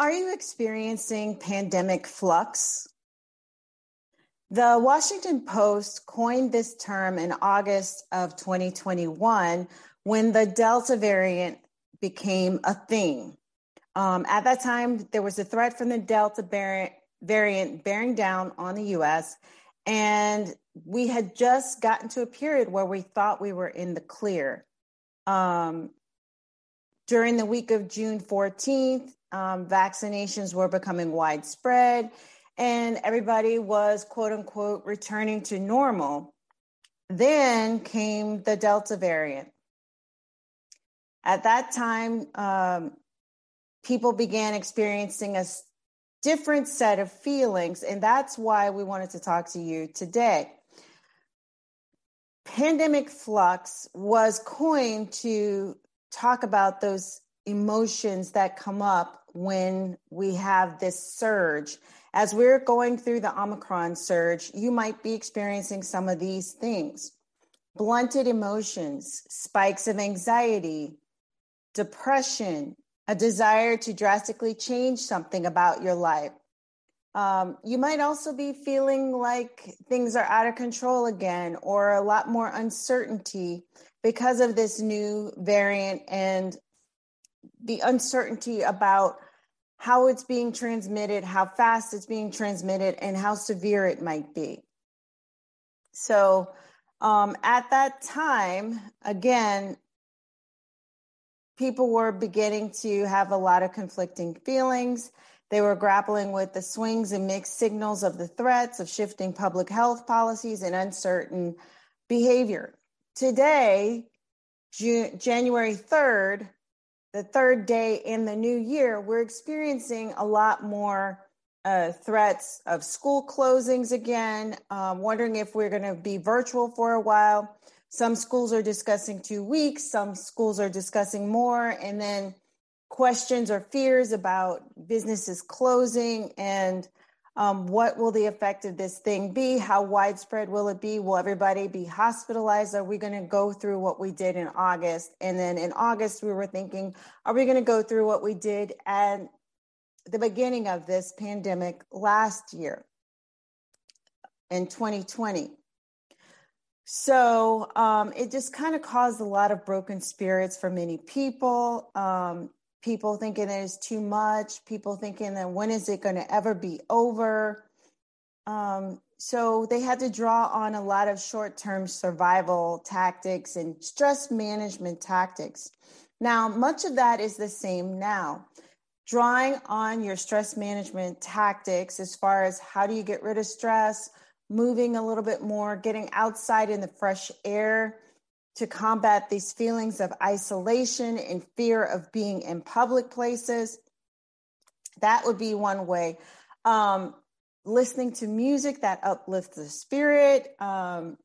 Are you experiencing pandemic flux? The Washington Post coined this term in August of 2021 when the Delta variant became a thing. Um, at that time, there was a threat from the Delta variant bearing down on the US, and we had just gotten to a period where we thought we were in the clear. Um, during the week of June 14th, um, vaccinations were becoming widespread and everybody was quote unquote returning to normal. Then came the Delta variant. At that time, um, people began experiencing a different set of feelings, and that's why we wanted to talk to you today. Pandemic flux was coined to talk about those emotions that come up when we have this surge. As we're going through the Omicron surge, you might be experiencing some of these things blunted emotions, spikes of anxiety, depression, a desire to drastically change something about your life. Um, you might also be feeling like things are out of control again or a lot more uncertainty because of this new variant and the uncertainty about how it's being transmitted, how fast it's being transmitted, and how severe it might be. So, um, at that time, again, people were beginning to have a lot of conflicting feelings. They were grappling with the swings and mixed signals of the threats of shifting public health policies and uncertain behavior. Today, January 3rd, the third day in the new year, we're experiencing a lot more uh, threats of school closings again, um, wondering if we're going to be virtual for a while. Some schools are discussing two weeks, some schools are discussing more, and then questions or fears about businesses closing and um, what will the effect of this thing be? How widespread will it be? Will everybody be hospitalized? Are we going to go through what we did in August? And then in August, we were thinking, are we going to go through what we did at the beginning of this pandemic last year in 2020? So um, it just kind of caused a lot of broken spirits for many people. Um, people thinking that it's too much, people thinking that when is it going to ever be over? Um, so they had to draw on a lot of short term survival tactics and stress management tactics. Now, much of that is the same now. Drawing on your stress management tactics as far as how do you get rid of stress, moving a little bit more, getting outside in the fresh air, to combat these feelings of isolation and fear of being in public places. That would be one way. Um, listening to music that uplifts the spirit, um,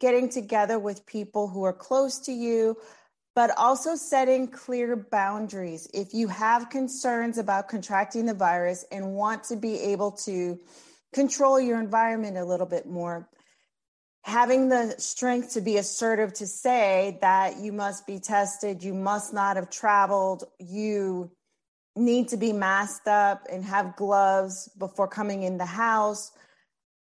getting together with people who are close to you, but also setting clear boundaries. If you have concerns about contracting the virus and want to be able to control your environment a little bit more, having the strength to be assertive to say that you must be tested, you must not have traveled, you need to be masked up and have gloves before coming in the house.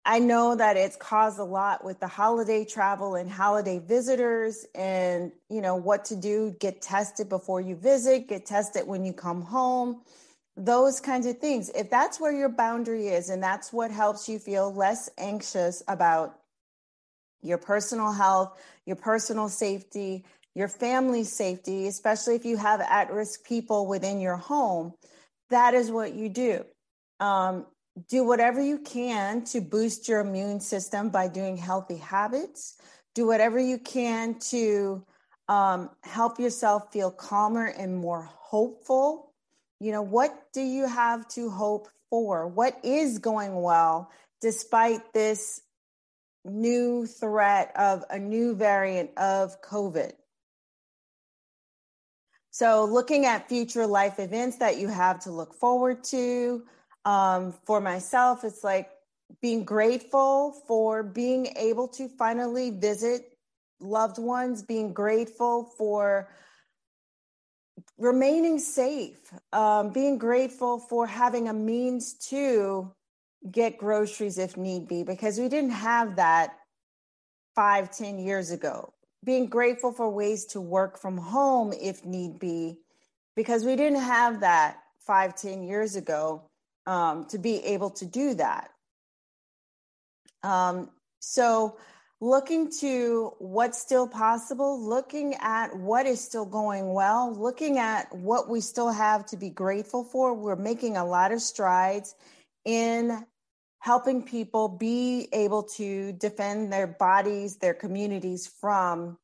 I know that it's caused a lot with the holiday travel and holiday visitors and you know what to do, get tested before you visit, get tested when you come home. Those kinds of things. If that's where your boundary is and that's what helps you feel less anxious about your personal health, your personal safety, your family safety, especially if you have at risk people within your home, that is what you do. Um, do whatever you can to boost your immune system by doing healthy habits. Do whatever you can to um, help yourself feel calmer and more hopeful. You know, what do you have to hope for? What is going well despite this new threat of a new variant of COVID. So, looking at future life events that you have to look forward to. Um, for myself, it's like being grateful for being able to finally visit loved ones, being grateful for remaining safe, um, being grateful for having a means to get groceries if need be, because we didn't have that five, ten years ago. Being grateful for ways to work from home if need be, because we didn't have that five, ten years ago um, to be able to do that. Um, so, looking to what's still possible, looking at what is still going well, looking at what we still have to be grateful for. We're making a lot of strides in helping people be able to defend their bodies, their communities from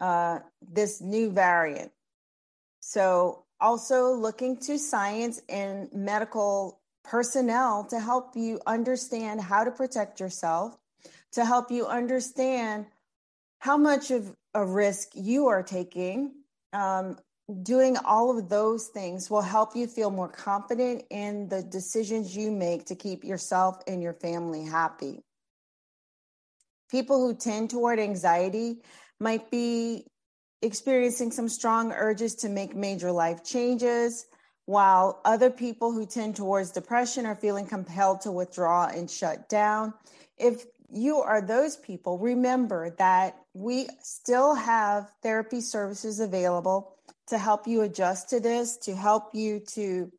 uh, this new variant. So, also looking to science and medical personnel to help you understand how to protect yourself to help you understand how much of a risk you are taking. Um, doing all of those things will help you feel more confident in the decisions you make to keep yourself and your family happy. People who tend toward anxiety might be experiencing some strong urges to make major life changes, while other people who tend towards depression are feeling compelled to withdraw and shut down. If you are those people, remember that we still have therapy services available to help you adjust to this, to help you to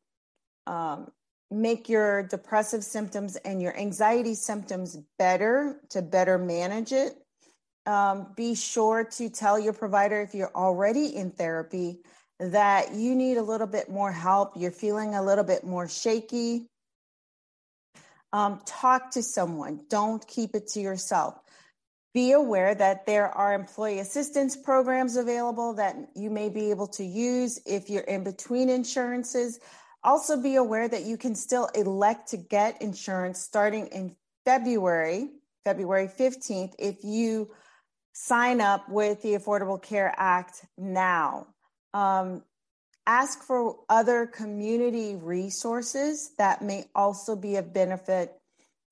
um, make your depressive symptoms and your anxiety symptoms better, to better manage it. Um, be sure to tell your provider if you're already in therapy that you need a little bit more help, you're feeling a little bit more shaky, um, talk to someone. Don't keep it to yourself. Be aware that there are employee assistance programs available that you may be able to use if you're in between insurances. Also, be aware that you can still elect to get insurance starting in February, February 15th, if you sign up with the Affordable Care Act now. Um, ask for other community resources that may also be of benefit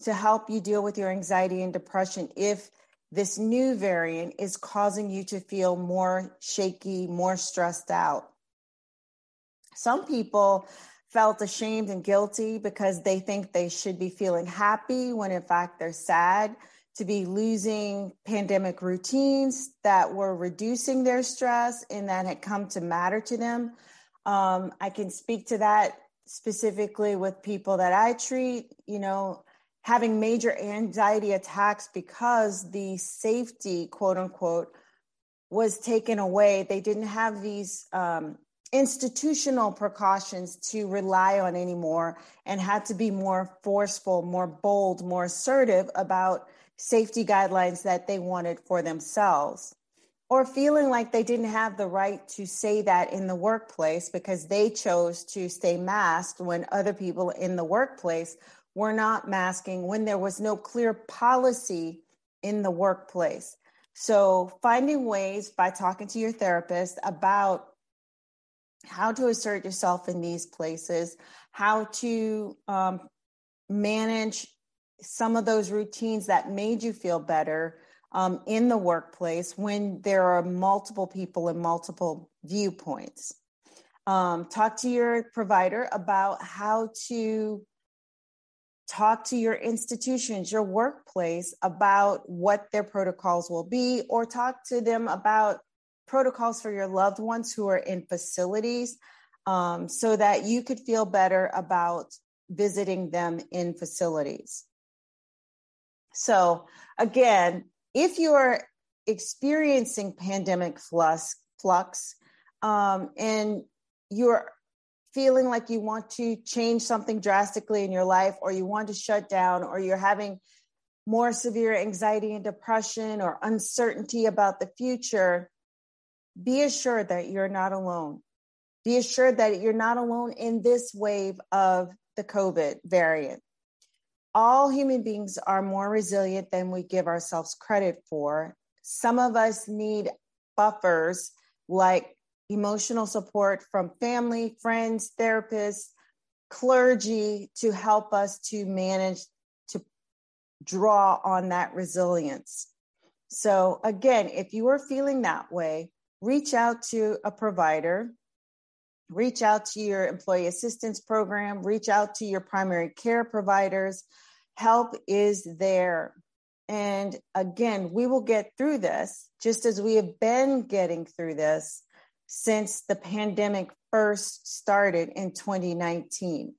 to help you deal with your anxiety and depression if this new variant is causing you to feel more shaky, more stressed out. Some people felt ashamed and guilty because they think they should be feeling happy when in fact they're sad to be losing pandemic routines that were reducing their stress and that had come to matter to them. Um, I can speak to that specifically with people that I treat, you know, having major anxiety attacks because the safety, quote unquote, was taken away. They didn't have these um, institutional precautions to rely on anymore and had to be more forceful, more bold, more assertive about safety guidelines that they wanted for themselves or feeling like they didn't have the right to say that in the workplace because they chose to stay masked when other people in the workplace were not masking, when there was no clear policy in the workplace. So, finding ways by talking to your therapist about how to assert yourself in these places, how to um, manage some of those routines that made you feel better um, in the workplace when there are multiple people and multiple viewpoints. Um, talk to your provider about how to talk to your institutions, your workplace about what their protocols will be, or talk to them about protocols for your loved ones who are in facilities um, so that you could feel better about visiting them in facilities. So, again, if you're experiencing pandemic flux, flux um, and you're feeling like you want to change something drastically in your life, or you want to shut down, or you're having more severe anxiety and depression or uncertainty about the future, be assured that you're not alone. Be assured that you're not alone in this wave of the COVID variant all human beings are more resilient than we give ourselves credit for. Some of us need buffers like emotional support from family, friends, therapists, clergy to help us to manage to draw on that resilience. So, again, if you are feeling that way, reach out to a provider reach out to your employee assistance program, reach out to your primary care providers. Help is there. And again, we will get through this just as we have been getting through this since the pandemic first started in 2019.